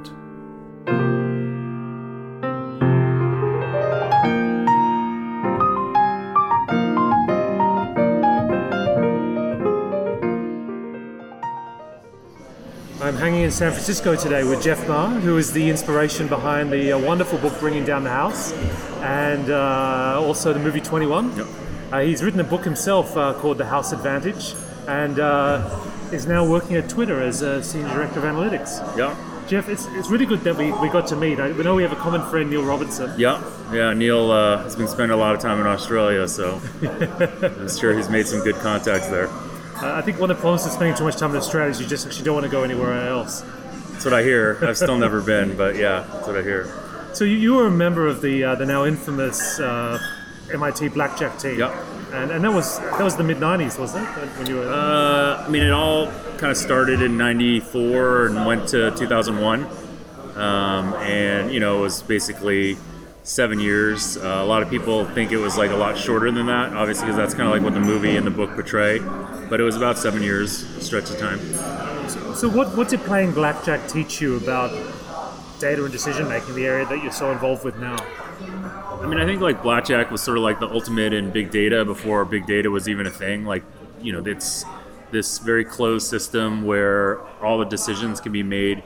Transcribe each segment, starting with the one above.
it. In San Francisco today with Jeff Ma, who is the inspiration behind the uh, wonderful book Bringing Down the House and uh, also the movie 21. Yep. Uh, he's written a book himself uh, called The House Advantage and uh, is now working at Twitter as a senior director of analytics. Yeah. Jeff, it's, it's really good that we, we got to meet. I we know we have a common friend, Neil Robertson. Yeah. Yeah. Neil uh, has been spending a lot of time in Australia, so I'm sure he's made some good contacts there. Uh, I think one of the problems with spending too much time in Australia is you just actually don't want to go anywhere else. That's what I hear. I've still never been, but yeah, that's what I hear. So you, you were a member of the uh, the now infamous uh, MIT blackjack team. Yep. And, and that was that was the mid '90s, wasn't it? When you were Uh, I mean, it all kind of started in '94 and went to 2001, um, and you know, it was basically seven years. Uh, a lot of people think it was like a lot shorter than that, obviously, because that's kind of like what the movie and the book portray. But it was about seven years stretch of time. so what what did playing blackjack teach you about data and decision making, the area that you're so involved with now? I mean, I think like blackjack was sort of like the ultimate in big data before big data was even a thing. Like, you know, it's this very closed system where all the decisions can be made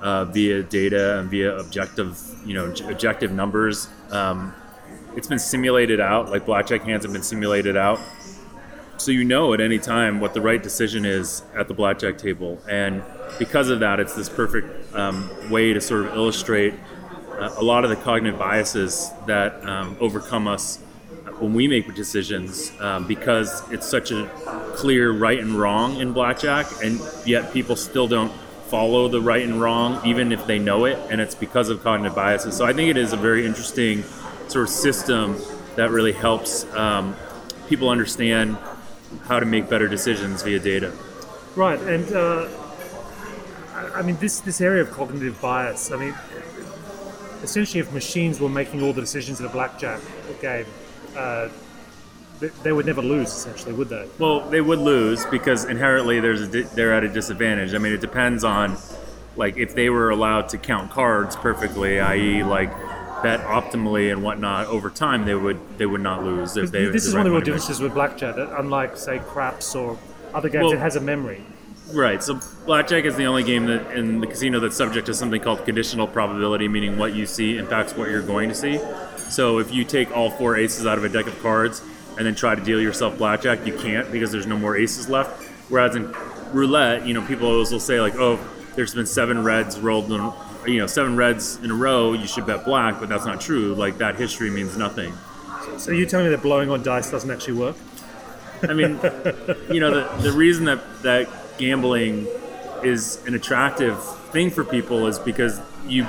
uh, via data and via objective, you know, objective numbers. Um, it's been simulated out, like blackjack hands have been simulated out. So you know at any time what the right decision is at the blackjack table, and because of that, it's this perfect um, way to sort of illustrate uh, a lot of the cognitive biases that um, overcome us when we make decisions um, because it's such a clear right and wrong in blackjack, and yet people still don't follow the right and wrong even if they know it, and it's because of cognitive biases. So I think it is a very interesting sort of system that really helps um, people understand how to make better decisions via data. Right, and uh, I- mean this this area of cognitive bias. I mean, essentially, if machines were making all the decisions in a blackjack game, uh, they, would never lose. Essentially, would they? Well, they would lose because inherently there's a di- they're at a disadvantage. I mean, it depends on like if they were allowed to count cards perfectly, i.e., like bet optimally and whatnot over time, they would they would not lose if they. this is one of the differences with blackjack. That unlike, say, craps or other games, Well- it has a memory. Right. So blackjack is the only game that in the casino that's subject to something called conditional probability, meaning what you see impacts what you're going to see. So if you take all four aces out of a deck of cards and then try to deal yourself blackjack, you can't because there's no more aces left. Whereas in roulette, you know, people always will say like, "Oh, there's been seven reds rolled in, you know, seven reds in a row. You should bet black," but that's not true. Like that history means nothing. So you're telling me that blowing on dice doesn't actually work? I mean, you know, the, the reason that, that gambling is an attractive thing for people is because you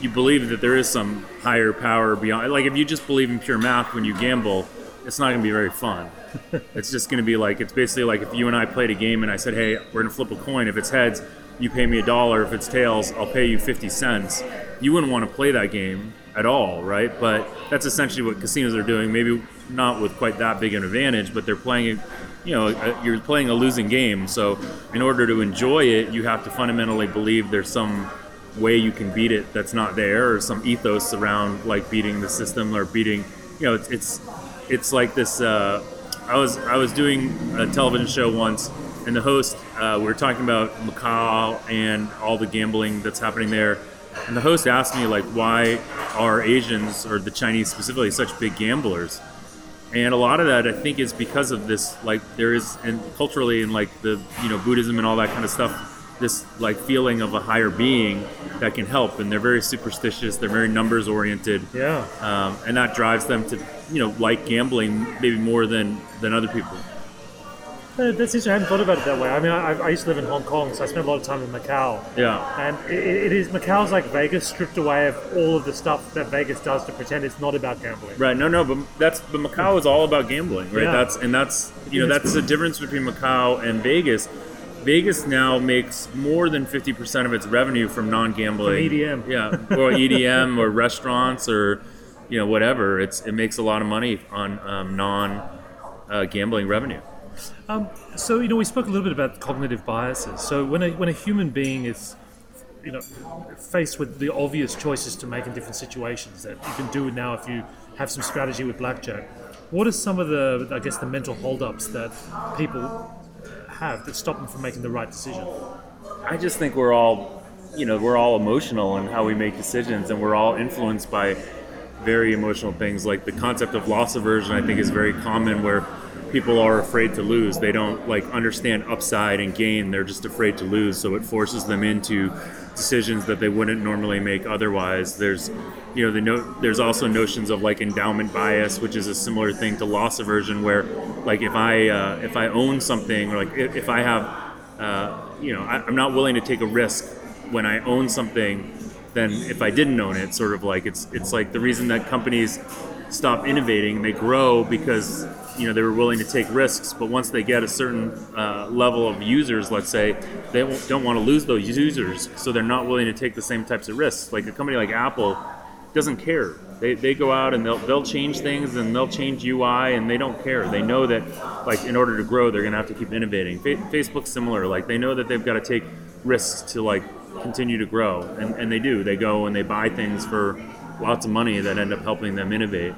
you believe that there is some higher power beyond. Like if you just believe in pure math when you gamble, it's not going to be very fun. it's just going to be like it's basically like if you and I played a game and I said, "Hey, we're going to flip a coin. If it's heads, you pay me a dollar. If it's tails, I'll pay you fifty cents." You wouldn't want to play that game at all, right? But that's essentially what casinos are doing. Maybe not with quite that big an advantage, but they're playing. You know, uh, you're playing a losing game. So in order to enjoy it, you have to fundamentally believe there's some way you can beat it that's not there, or some ethos around like beating the system or beating. You know, it's it's it's like this. Uh, I was I was doing a television show once, and the host uh, we were talking about Macau and all the gambling that's happening there, and the host asked me like, why are Asians or the Chinese specifically such big gamblers? And a lot of that I think is because of this like there is and culturally and like the you know Buddhism and all that kind of stuff this like feeling of a higher being that can help and they're very superstitious they're very numbers oriented Yeah. um, and that drives them to you know like gambling maybe more than than other people Uh, That's interesting. I hadn't thought about it that way. I mean, I, I used to live in Hong Kong, so I spent a lot of time in Macau. yeah And it, it is Macau's like Vegas, stripped away of all of the stuff that Vegas does to pretend it's not about gambling. right no no but that's but macau is all about gambling right Yeah. that's and that's you know that's the difference between macau and vegas Vegas now makes more than 50% of its revenue from non-gambling. From EDM. Yeah, or EDM or restaurants or you know whatever. It's it makes a lot of money on um, non-gambling revenue. Um, so you know, we spoke a little bit about cognitive biases. So when a when a human being is you know faced with the obvious choices to make in different situations that you can do now if you have some strategy with blackjack. What are some of the I guess the mental holdups that people have that stop them from making the right decision? I just think we're all, you know, we're all emotional in how we make decisions, and we're all influenced by very emotional things. Like the concept of loss aversion, I think, is very common where people are afraid to lose. They don't like understand upside and gain. They're just afraid to lose, so it forces them into decisions that they wouldn't normally make otherwise. There's, you know, the no, there's also notions of like endowment bias, which is a similar thing to loss aversion, where like if I uh, if I own something or like if, if I have, uh, you know, I, I'm not willing to take a risk when I own something than if I didn't own it. Sort of like it's it's like the reason that companies stop innovating, they grow because you know they were willing to take risks. But once they get a certain uh, level of users let's say they don't want to lose those users so they're not willing to take the same types of risks. Like a company like apple doesn't care. They, they go out and they'll, they'll change things and they'll change ui and they don't care. They know that like in order to grow they're going to have to keep innovating. Fa- facebook's similar. Like they know that they've got to take risks to like continue to grow. And, and they do. They go and they buy things for lots of money that end up helping them innovate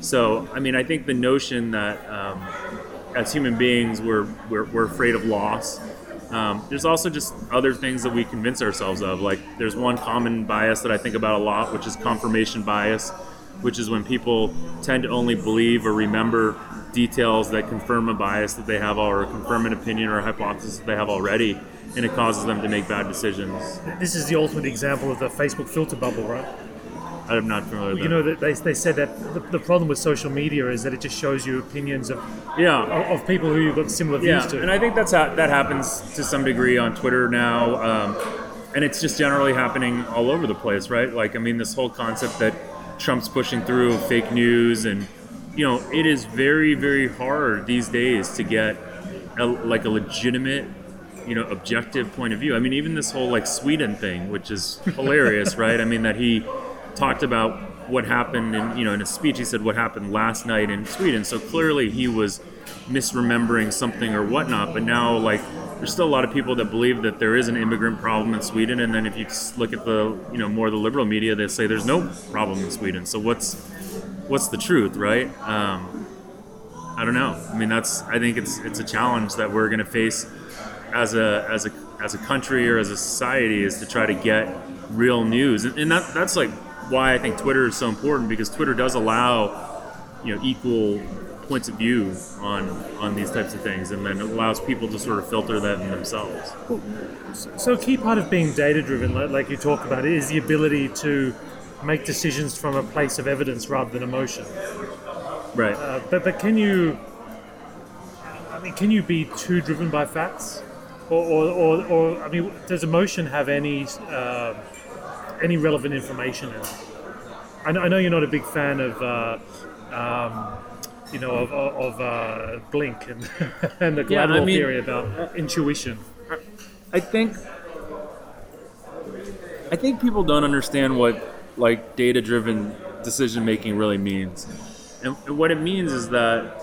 so, I mean, I think the notion that um, as human beings we're, we're, we're afraid of loss. Um, there's also just other things that we convince ourselves of. Like, there's one common bias that I think about a lot, which is confirmation bias, which is when people tend to only believe or remember details that confirm a bias that they have or confirm an opinion or a hypothesis that they have already, and it causes them to make bad decisions. This is the ultimate example of the Facebook filter bubble, right? I'm not familiar. With you know, they, they said that the, the, problem with social media is that it just shows you opinions of yeah of, of people who you've got similar views yeah. to. and I think that's ha- that happens to some degree on Twitter now, um, and it's just generally happening all over the place, right? Like, I mean, this whole concept that Trump's pushing through fake news, and you know, it is very very hard these days to get a, like a legitimate you know objective point of view. I mean, even this whole like Sweden thing, which is hilarious, right? I mean, that he talked about what happened in you know in a speech he said what happened last night in Sweden. So clearly he was misremembering something or whatnot but now like there's still a lot of people that believe that there is an immigrant problem in Sweden and then if you look at the you know more of the liberal media they say there's no problem in Sweden. So what's what's the truth right? Um, I don't know. I mean that's I think it's it's a challenge that we're going to face as a as a as a country or as a society is to try to get real news. And, and that that's like why I think Twitter is so important because Twitter does allow you know equal points of view on on these types of things, and then it allows people to sort of filter that in themselves. So a key part of being data driven, like you talk about, is the ability to make decisions from a place of evidence rather than emotion. Right. Uh, but but can you? I mean, can you be too driven by facts, or or, or, or I mean, does emotion have any? Uh, any relevant information in. I know, I know you're not a big fan of, uh, um, you know, of, of uh, Blink and, and the yeah, I mean, theory about intuition. I think I think people don't understand what like data-driven decision making really means, and what it means is that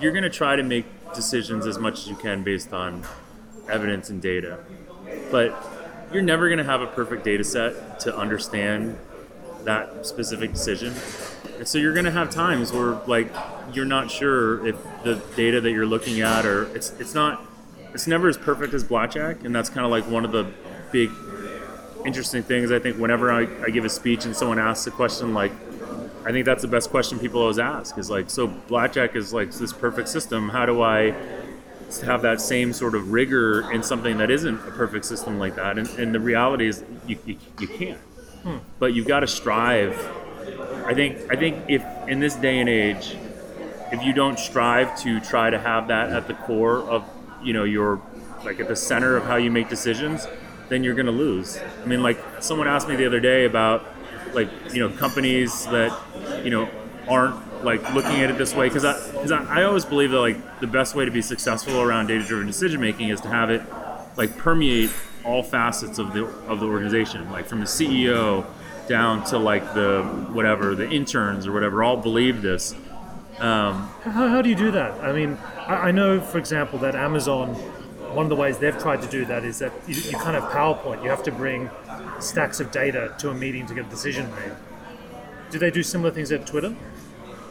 you're going to try to make decisions as much as you can based on evidence and data, but you're never going to have a perfect data set to understand that specific decision. And so you're going to have times where like you're not sure if the data that you're looking at or it's it's not it's never as perfect as blackjack and that's kind of like one of the big interesting things I think whenever I, I give a speech and someone asks a question like I think that's the best question people always ask is like so blackjack is like this perfect system how do I have that same sort of rigor in something that isn't a perfect system like that. And, and the reality is, you, you, you can't. Hmm. But you've got to strive. I think I think if in this day and age, if you don't strive to try to have that at the core of you know your like at the center of how you make decisions, then you're going to lose. I mean, like someone asked me the other day about like you know companies that you know aren't like looking at it this way because I, cause I, I always believe that like the best way to be successful around data driven decision making is to have it like permeate all facets of the of the organization, like from the CEO down to like the whatever the interns or whatever, all believe this. Um, How, how do you do that? I mean, I, I know, for example, that Amazon, one of the ways they've tried to do that is that you, you kind of PowerPoint. You have to bring stacks of data to a meeting to get a decision made. Do they do similar things at Twitter?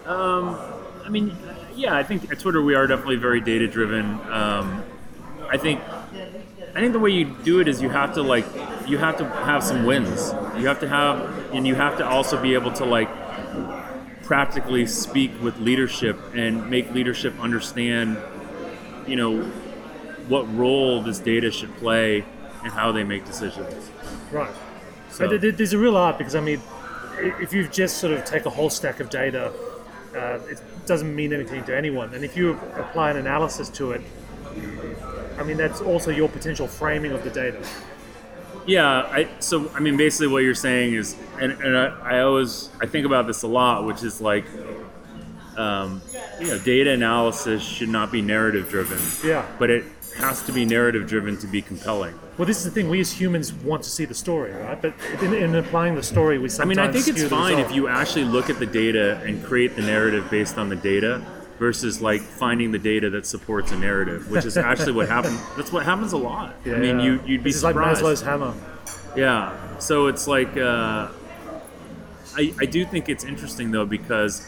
I mean, yeah, I think at Twitter we are definitely very data driven. Um, I think I think the way you do it is you have to like you have to have some wins. You have to have and you have to also be able to like practically speak with leadership and make leadership understand, you know, what role this data should play and how they make decisions. Right. So- there's a real art because I mean, if you just sort of take a whole stack of data, uh, it doesn't mean anything to anyone. And if you apply an analysis to it, I mean, that's also your potential framing of the data. Yeah, I, so I mean, basically, what you're saying is, and, and I, I always I think about this a lot, which is like, um, you know, data analysis should not be narrative driven, Yeah. but it has to be narrative driven to be compelling. Well, this is the thing. We as humans want to see the story, right? But in, in applying the story, we sometimes. I mean, I think it's fine if you actually look at the data and create the narrative based on the data versus like finding the data that supports a narrative, which is actually what happens. That's what happens a lot. I mean, Yeah. you you'd be This is like surprised. Maslow's hammer. Yeah. So it's like uh, I I do think it's interesting though because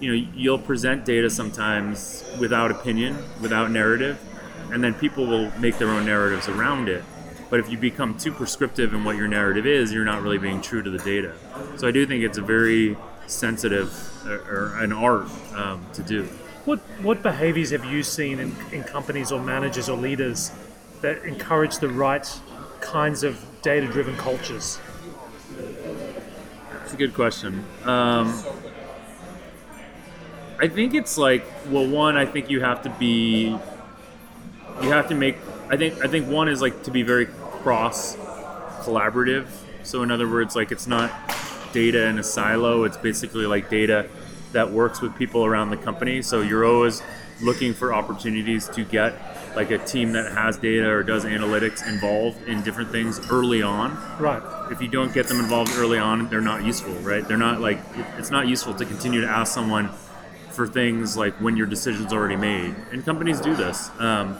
you know you'll present data sometimes without opinion, without narrative, and then people will make their own narratives around it. But if you become too prescriptive in what your narrative is, you're not really being true to the data. So I do think it's a very sensitive or, or an art um, to do. What what behaviors have you seen in, in companies or managers or leaders that encourage the right kinds of data-driven cultures? It's a good question. Um, I think it's like well, one. I think you have to be, you have to make. I think I think one is like to be very cross collaborative. So in other words, like it's not data in a silo. It's basically like data that works with people around the company. So you're always looking for opportunities to get like a team that has data or does analytics involved in different things early on Right. if you don't get them involved early on, they're not useful, right? They're not like it's not useful to continue to ask someone for things like when your decision's already made, and companies do this. Um,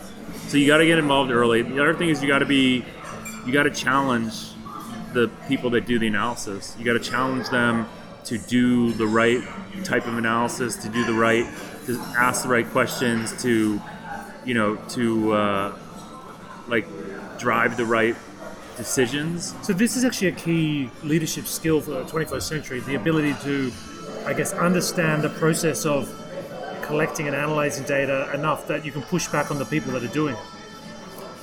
so you got to get involved early. The other thing is you got to be, you got to challenge the people that do the analysis. You got to challenge them to do the right type of analysis, to do the right, to ask the right questions, to, you know, to uh, like drive the right decisions. So this is actually a key leadership skill for the 21st century: the ability to, I guess, understand the process of collecting and analyzing data enough that you can push back on the people that are doing it.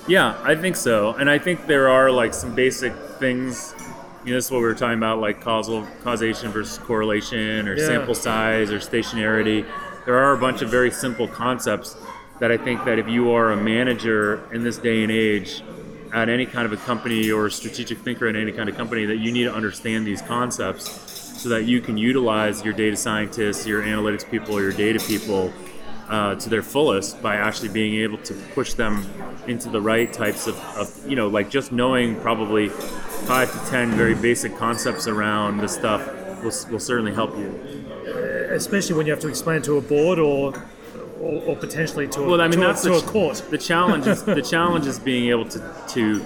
Yeah, I think so, and I think there are like some basic things. You know, this is what we were talking about, like causal causation versus correlation, or Yeah. sample size, or stationarity. There are a bunch of very simple concepts that I think that if you are a manager in this day and age at any kind of a company or a strategic thinker in any kind of company, that you need to understand these concepts so that you can utilize your data scientists, your analytics people, your data people uh, to their fullest by actually being able to push them into the right types of, of, you know, like just knowing probably five to ten very basic concepts around this stuff will, will certainly help you. especially when you have to explain to a board or or, or potentially to a, Well, I mean to, that's to the, a court. The challenge is the challenge is being able to to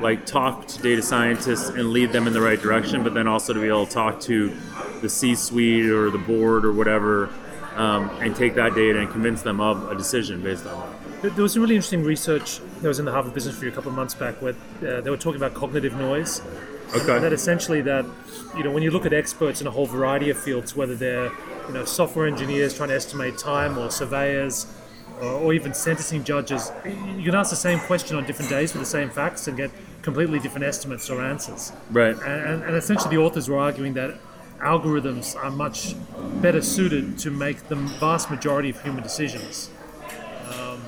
like talk to data scientists and lead them in the right direction, but then also to be able to talk to the C-suite or the board or whatever, um, and take that data and convince them of a decision based on that. There was some really interesting research that was in the Harvard Business Review a couple of months back where uh, they were talking about cognitive noise. Okay. That essentially that you know when you look at experts in a whole variety of fields, whether they're you know software engineers trying to estimate time, or surveyors, or, or even sentencing judges, you can ask the same question on different days with the same facts and get completely different estimates or answers. Right. And, and, essentially, the authors were arguing that algorithms are much better suited to make the vast majority of human decisions. Um,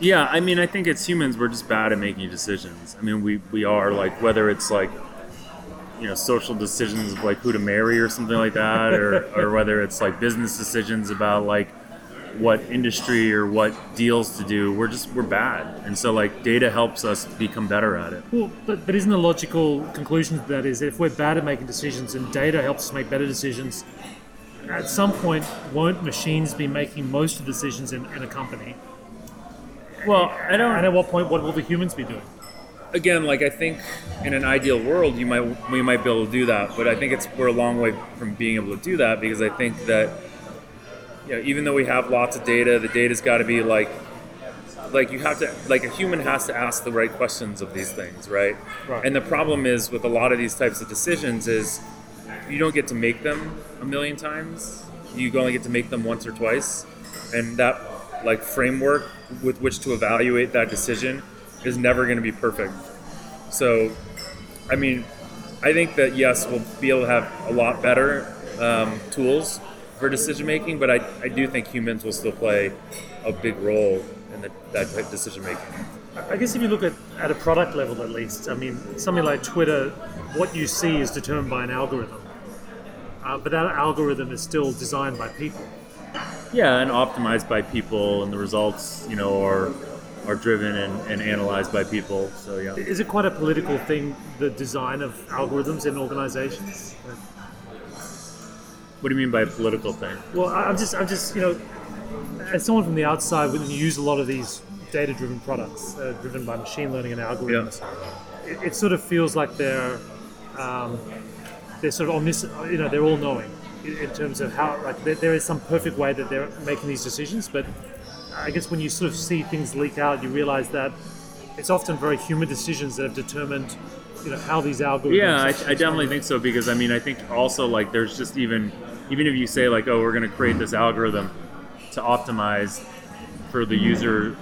yeah, I mean, I think as humans, we're just bad at making decisions. I mean, we, we are like whether it's like you know social decisions of like who to marry or something like that, or or whether it's like business decisions about like what industry or what deals to do. We're just we're bad, and so like data helps us become better at it. Well, but, but isn't the logical conclusion to that is if we're bad at making decisions and data helps us make better decisions, at some point, won't machines be making most of the decisions in, in a company? Well, I don't. And at what point, what will the humans be doing? again, like I think in an ideal world, you might we might be able to do that, but I think it's we're a long way from being able to do that because I think that you know even though we have lots of data, the data's got to be like like you have to like a human has to ask the right questions of these things, right? Right. And the problem is with a lot of these types of decisions is you don't get to make them a million times. You only get to make them once or twice, and that like framework with which to evaluate that decision is never going to be perfect. So, I mean, I think that yes, we'll be able to have a lot better um, tools for decision making, but I, I do think humans will still play a big role in the, that type of decision making. I guess if you look at, at a product level at least, I mean, something like Twitter, what you see is determined by an algorithm. Uh, but that algorithm is still designed by people. Yeah, and optimized by people, and the results, you know, are are driven and, and analyzed by people. So yeah. Is it quite a political thing, the design of algorithms in organizations? What do you mean by a political thing? Well, I'm just, I'm just, you know, as someone from the outside, when you use a lot of these data-driven products, uh, driven by machine learning and algorithms, it, it sort of feels like they're, um, they're sort of omniscient. You know, they're all-knowing in, in terms of how, like, there, there is some perfect way that they're making these decisions. But I guess when you sort of see things leak out, you realize that it's often very human decisions that have determined, you know, how these algorithms. Yeah, I, I definitely think so because I mean I think also like there's just even even if you say like oh we're going to create this algorithm to optimize for the user,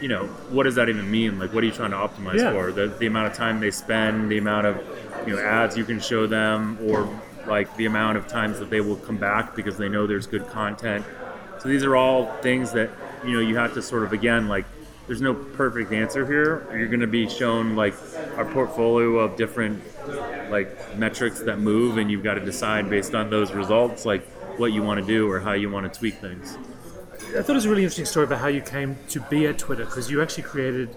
you know what does that even mean? Like what are you trying to optimize Yeah. for? The the amount of time they spend, the amount of you know ads you can show them, or like the amount of times that they will come back because they know there's good content. So these are all things that you know you have to sort of again like there's no perfect answer here. You're going to be shown like our portfolio of different like metrics that move, and you've got to decide based on those results like what you want to do or how you want to tweak things. I thought it was a really interesting story about how you came to be at Twitter because you actually created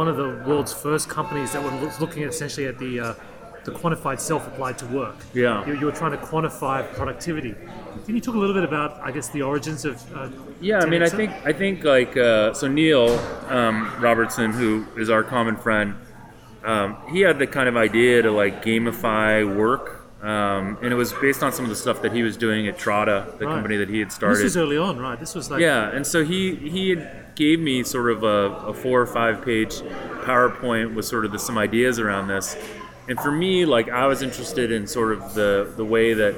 one of the world's first companies that was looking at essentially at the uh, the quantified self applied to work. Yeah. you, you were trying to quantify productivity. Can you talk a little bit about, I guess, the origins of? Uh, Yeah, I mean, I think I think like uh, so Neil um, Robertson, who is our common friend, um, he had the kind of idea to like gamify work, um, and it was based on some of the stuff that he was doing at Trada, the Right. company that he had started. This was early on, right? This was like Yeah, and so he he had gave me sort of a, a four or five page PowerPoint with sort of the, some ideas around this, and for me, like I was interested in sort of the the way that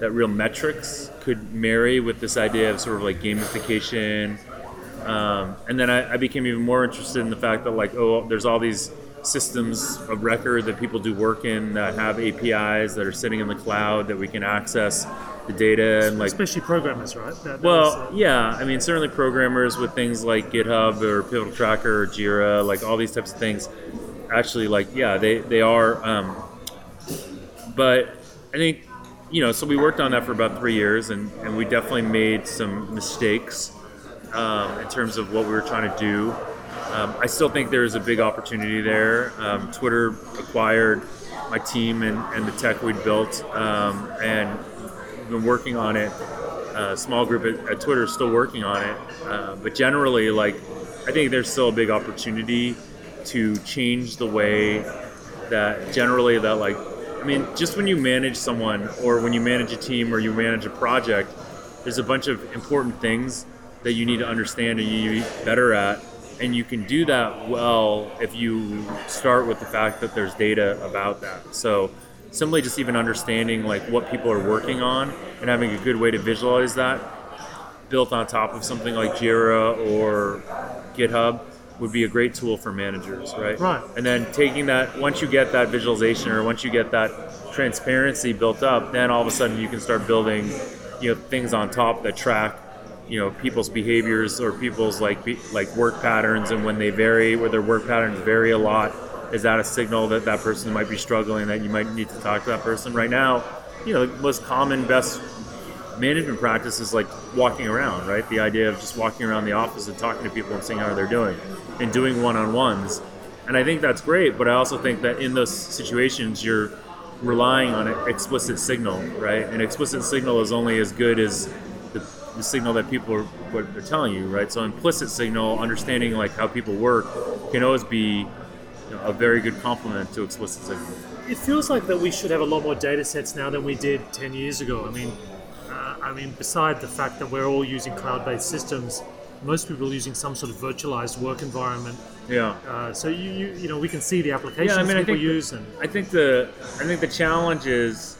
that real metrics could marry with this idea of sort of like gamification, um, and then I, I became even more interested in the fact that like oh, there's all these systems of record that people do work in that have APIs that are sitting in the cloud that we can access the data and like especially programmers, right? That- that well, was, uh, yeah. I mean, certainly programmers with things like GitHub or Pivotal Tracker or Jira, like all these types of things, actually, like, yeah, they, they are. Um, but I think, you know, so we worked on that for about three years and, and we definitely made some mistakes um, in terms of what we were trying to do. Um, I still think there's a big opportunity there. Um, Twitter acquired my team and, and the tech we'd built, um, and been working on it. Uh, small group at, at Twitter is still working on it, uh, but generally, like, I think there's still a big opportunity to change the way that generally that like I mean just when you manage someone or when you manage a team or you manage a project there's a bunch of important things that you need to understand and you need to be better at and you can do that well if you start with the fact that there's data about that so simply just even understanding like what people are working on and having a good way to visualize that built on top of something like Jira or GitHub would be a great tool for managers, right? Right. And then taking that, once you get that visualization or once you get that transparency built up, then all of a sudden you can start building, you know, things on top that track, you know, people's behaviors or people's like be, like work patterns, and when they vary, where their work patterns vary a lot, is that a signal that that person might be struggling that you might need to talk to that person right now? You know, the most common best management practice is like walking around, right? The idea of just walking around the office and talking to people and seeing how they're doing and doing one on ones. And I think that's great, but I also think that in those situations, you're relying on an explicit signal, right? An explicit signal is only as good as the, signal that people are, what they're telling you, right? So implicit signal, understanding like how people work, can always be you know, a very good complement to explicit signal. It feels like that we should have a lot more data sets now than we did 10 years ago. I mean, uh, I mean, beside the fact that we're all using cloud-based systems, most people are using some sort of virtualized work environment. Yeah. Uh, so you, you you know we can see the applications Yeah, I mean, I people think the- and I think the I think the challenge is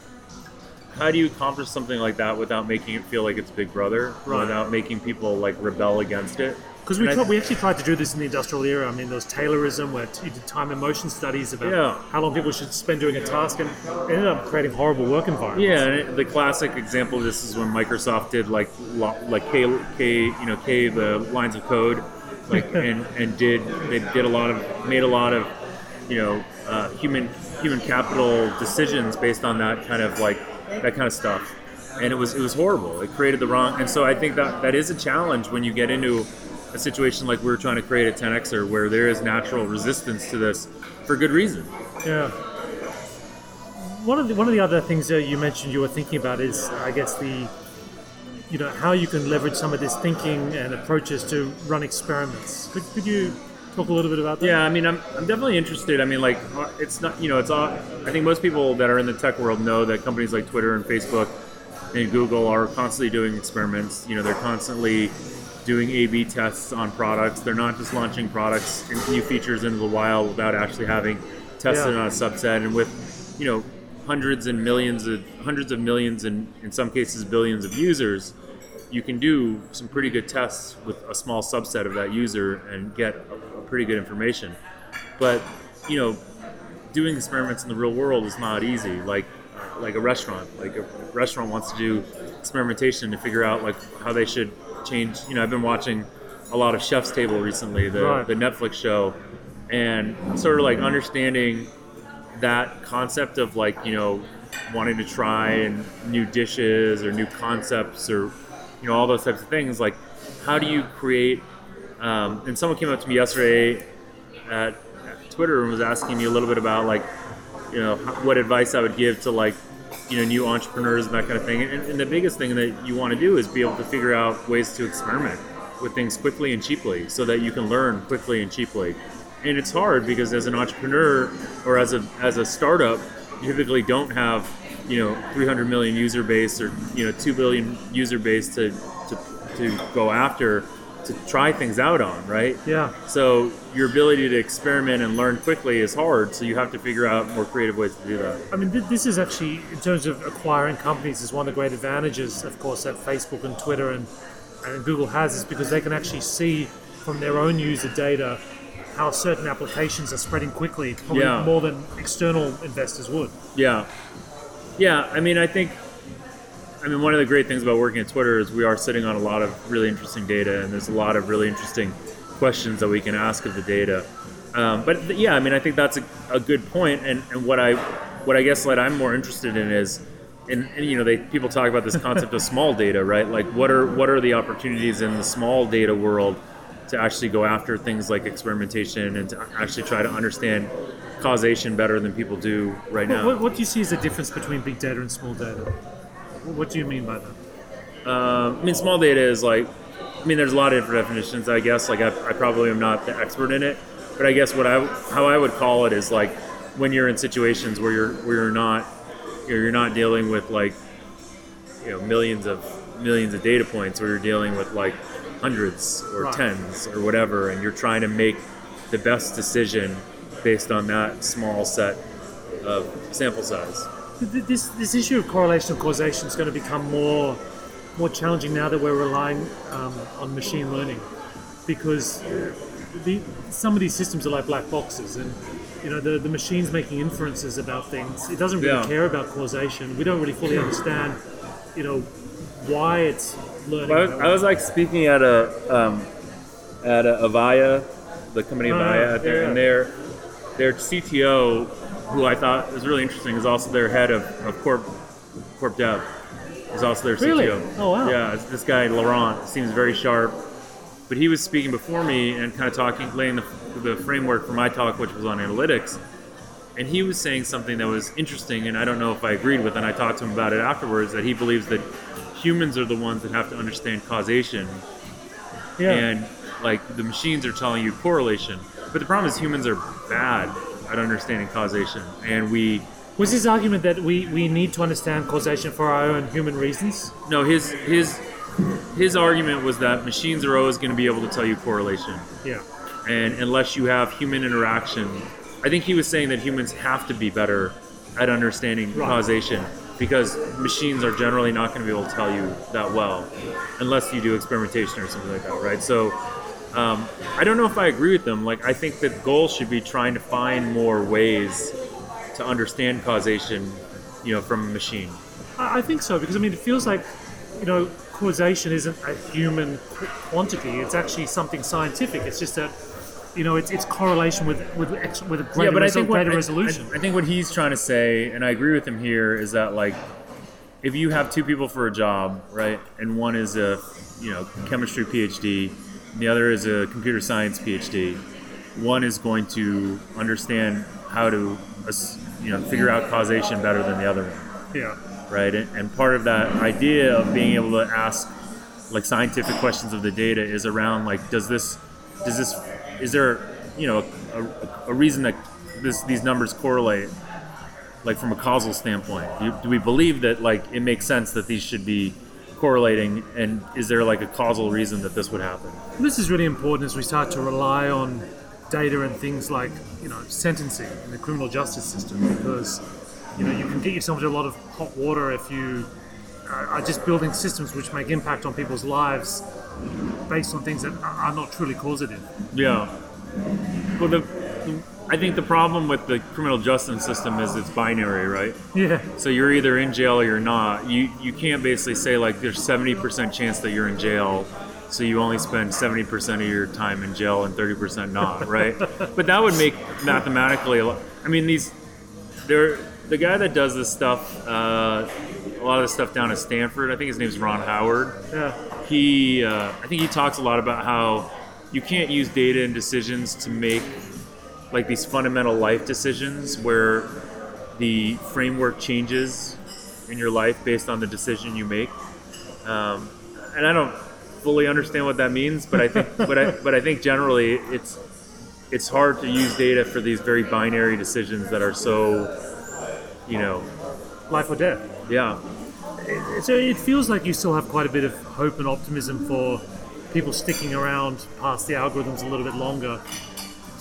how do you accomplish something like that without making it feel like it's Big Brother, Right. without making people like rebel against it? because we, we actually tried to do this in the industrial era. I mean, there was Taylorism where you did time and motion studies about Yeah. how long people should spend doing a task, and it ended up creating horrible work environments. Yeah, and it, the classic example of this is when Microsoft did like lo- like K, K you know K the lines of code, like and and did they did a lot of made a lot of you know uh, human human capital decisions based on that kind of like that kind of stuff, and it was it was horrible. It created the wrong, and so I think that that is a challenge when you get into a situation like we're trying to create a tenXer where there is natural resistance to this for good reason. Yeah. One of the one of the other things that you mentioned you were thinking about is, I guess, the you know how you can leverage some of this thinking and approaches to run experiments. Could, could you talk a little bit about that? Yeah, I mean, I'm, I'm definitely interested. I mean, like, uh, it's not, you know, it's all, I think most people that are in the tech world know that companies like Twitter and Facebook and Google are constantly doing experiments. You know, they're constantly doing A B tests on products. They're not just launching products and new features into the wild without actually having tested Yeah. on a subset. And with, you know, hundreds and millions of, hundreds of millions and in some cases billions of users, you can do some pretty good tests with a small subset of that user and get pretty good information. But you know, doing experiments in the real world is not easy. Like like a restaurant, like a restaurant wants to do experimentation to figure out like how they should change. You know, I've been watching a lot of Chef's Table recently, the Right. the Netflix show, and sort of like understanding that concept of like you know wanting to try and new dishes or new concepts or you know all those types of things like how do you create um, and someone came up to me yesterday at, at twitter and was asking me a little bit about like you know what advice i would give to like you know new entrepreneurs and that kind of thing. And, and the biggest thing that you want to do is be able to figure out ways to experiment with things quickly and cheaply so that you can learn quickly and cheaply. And it's hard because as an entrepreneur or as a as a startup you typically don't have you know 300 million user base or you know 2 billion user base to to, to go after to try things out on right Yeah. so your ability to experiment and learn quickly is hard so you have to figure out more creative ways to do that I mean, th- this is actually, in terms of acquiring companies, is one of the great advantages, of course, that Facebook and Twitter and, and Google has, is because they can actually see from their own user data how certain applications are spreading quickly, probably Yeah. more than external investors would. Yeah. Yeah, I mean, I think, I mean, one of the great things about working at Twitter is we are sitting on a lot of really interesting data, and there's a lot of really interesting questions that we can ask of the data. Um, but th- yeah, I mean, I think that's a, a good point, and, and what I, what I guess that I'm more interested in is, and, and you know, they people talk about this concept of small data, right? Like, what are what are the opportunities in the small data world to actually go after things like experimentation and to actually try to understand causation better than people do right now? What, what do you see as the difference between big data and small data? What do you mean by that? Um, I mean, small data is like, I mean, there's a lot of different definitions. I guess like I, I probably am not the expert in it, but I guess what I how I would call it is like when you're in situations where you're where you're not you're, you're not dealing with like you know millions of millions of data points, where you're dealing with like hundreds or Right. tens or whatever, and you're trying to make the best decision based on that small set of sample size. This this issue of correlation and causation is going to become more more challenging now that we're relying um, on machine learning, because the, some of these systems are like black boxes, and you know the, the machine's making inferences about things. It doesn't really Yeah. care about causation. We don't really fully understand, you know, why it's learning. Well, I was, I was like speaking at a um, at a Avaya, the company Oh, Avaya, out there, yeah. and their their CTO, who I thought was really interesting, is also their head of, of corp corp dev, is also their Really? CTO. Oh, wow. Yeah, it's- this guy Laurent seems very sharp, but he was speaking before me and kind of talking, laying the, the framework for my talk, which was on analytics. And he was saying something that was interesting, and I don't know if I agreed with. And I talked to him about it afterwards. That he believes that humans are the ones that have to understand causation, Yeah. and like the machines are telling you correlation. But the problem is humans are bad at understanding causation, and we Was his argument that we, we need to understand causation for our own human reasons? no his his his argument was that machines are always going to be able to tell you correlation, Yeah. and unless you have human interaction, I think he was saying that humans have to be better at understanding Right. causation because machines are generally not going to be able to tell you that well unless you do experimentation or something like that, right? So. Um, I don't know if I agree with them. Like, I think the goal should be trying to find more ways to understand causation, you know, from a machine. I, I think so because I mean it feels like you know causation isn't a human quantity. It's actually something scientific. It's just that you know it's, it's correlation with with ex, with a greater, resol- what, greater I- resolution. I, I think what he's trying to say, and I agree with him here, is that like if you have two people for a job, right, and one is a you know chemistry PhD, the other is a computer science PhD, one is going to understand how to you know figure out causation better than the other one yeah. right? And, part of that idea of being able to ask like scientific questions of the data is around like, does this, does this, is there, you know, a, a reason that this these numbers correlate, like from a causal standpoint? Do, do we believe that like it makes sense that these should be correlating, and is there like a causal reason that this would happen? This is really important as we start to rely on data and things like you know sentencing in the criminal justice system because you know you can get yourself into a lot of hot water if you are are just building systems which make impact on people's lives based on things that are are not truly causative. Yeah. Well, the, the I think the problem with the criminal justice system is it's binary, right? Yeah, So you're either in jail or you're not. You you can't basically say like there's 70% chance that you're in jail, so you only spend 70% of your time in jail and 30% not, right? but that would make mathematically a lot. I mean these there the guy that does this stuff uh, a lot of the stuff down at Stanford, I think his name's Ron Howard yeah, he uh, I think he talks a lot about how you can't use data and decisions to make like these fundamental life decisions where the framework changes in your life based on the decision you make. Um, and I don't fully understand what that means, but I think but I but I think generally it's it's hard to use data for these very binary decisions that are so you know life or death. yeah So it feels like you still have quite a bit of hope and optimism for people sticking around past the algorithms a little bit longer.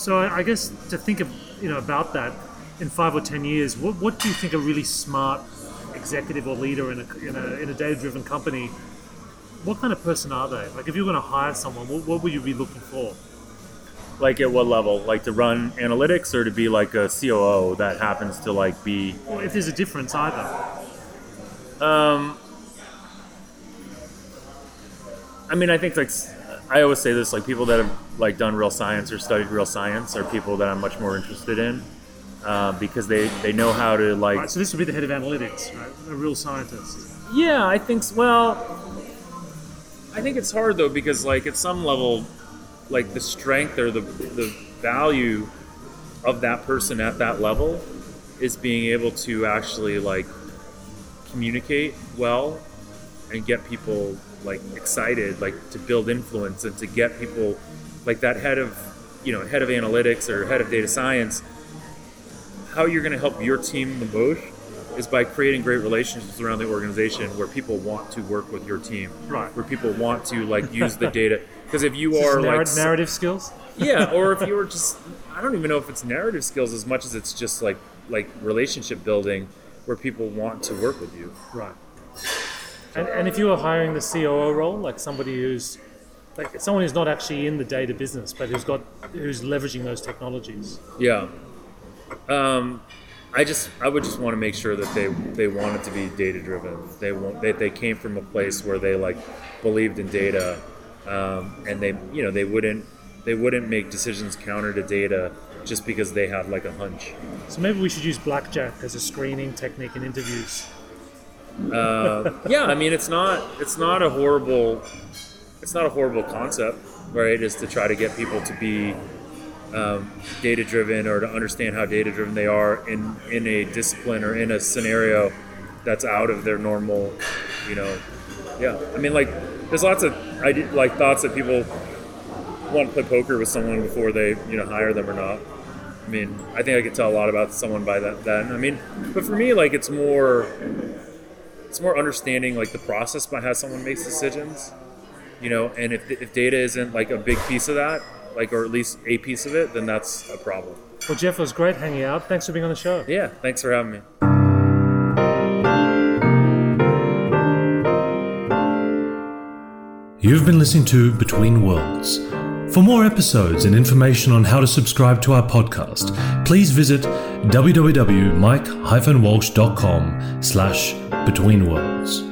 So I I guess to think of you know about that in five or ten years, what, what do you think a really smart executive or leader in a, in a, in a data-driven company? What kind of person are they? Like if you're going to hire someone, what, what would you be looking for? like at what level like to run analytics or to be like a coo that happens to like be Or if there's a difference either. um i mean i think like i always say this like people that have like done real science or studied real science are people that i'm much more interested in uh, because they they know how to like Right, so this would be the head of analytics, right? A real scientist. Yeah, I think well. I think it's hard though because like at some level, like the strength or the the value of that person at that level is being able to actually like communicate well and get people like excited, like to build influence and to get people like that head of you know head of analytics or head of data science. How you're going to help your team the most is by creating great relationships around the organization where people want to work with your team, Right. Where people want to like use the data. Because if you are narr- like narrative skills. yeah, or if you were just I don't even know if it's narrative skills as much as it's just like like relationship building where people want to work with you. Right. And, and if you were hiring the COO role, like somebody who's like someone who's not actually in the data business, but who's got who's leveraging those technologies. Yeah. Um, I just I would just want to make sure that they they wanted to be data driven. They want that they came from a place where they like believed in data, um, and they you know they wouldn't they wouldn't make decisions counter to data just because they had like a hunch. So maybe we should use blackjack as a screening technique in interviews. Uh, yeah, I mean, it's not it's not a horrible it's not a horrible concept, right? Is to try to get people to be um, data driven or to understand how data driven they are in in a discipline or in a scenario that's out of their normal, you know. Yeah, I mean, like there's lots of I like thoughts that people want to play poker with someone before they you know hire them or not. I mean, I think I could tell a lot about someone by that. Then I mean, but for me, like it's more it's more understanding like the process by how someone makes decisions. You know, and if, if data isn't like a big piece of that, like or at least a piece of it, then that's a problem. Well, Jeff, it was great hanging out. Thanks for being on the show. Yeah, thanks for having me. You've been listening to Between Worlds. For more episodes and information on how to subscribe to our podcast, please visit www.mike-walsh.com slash betweenworlds.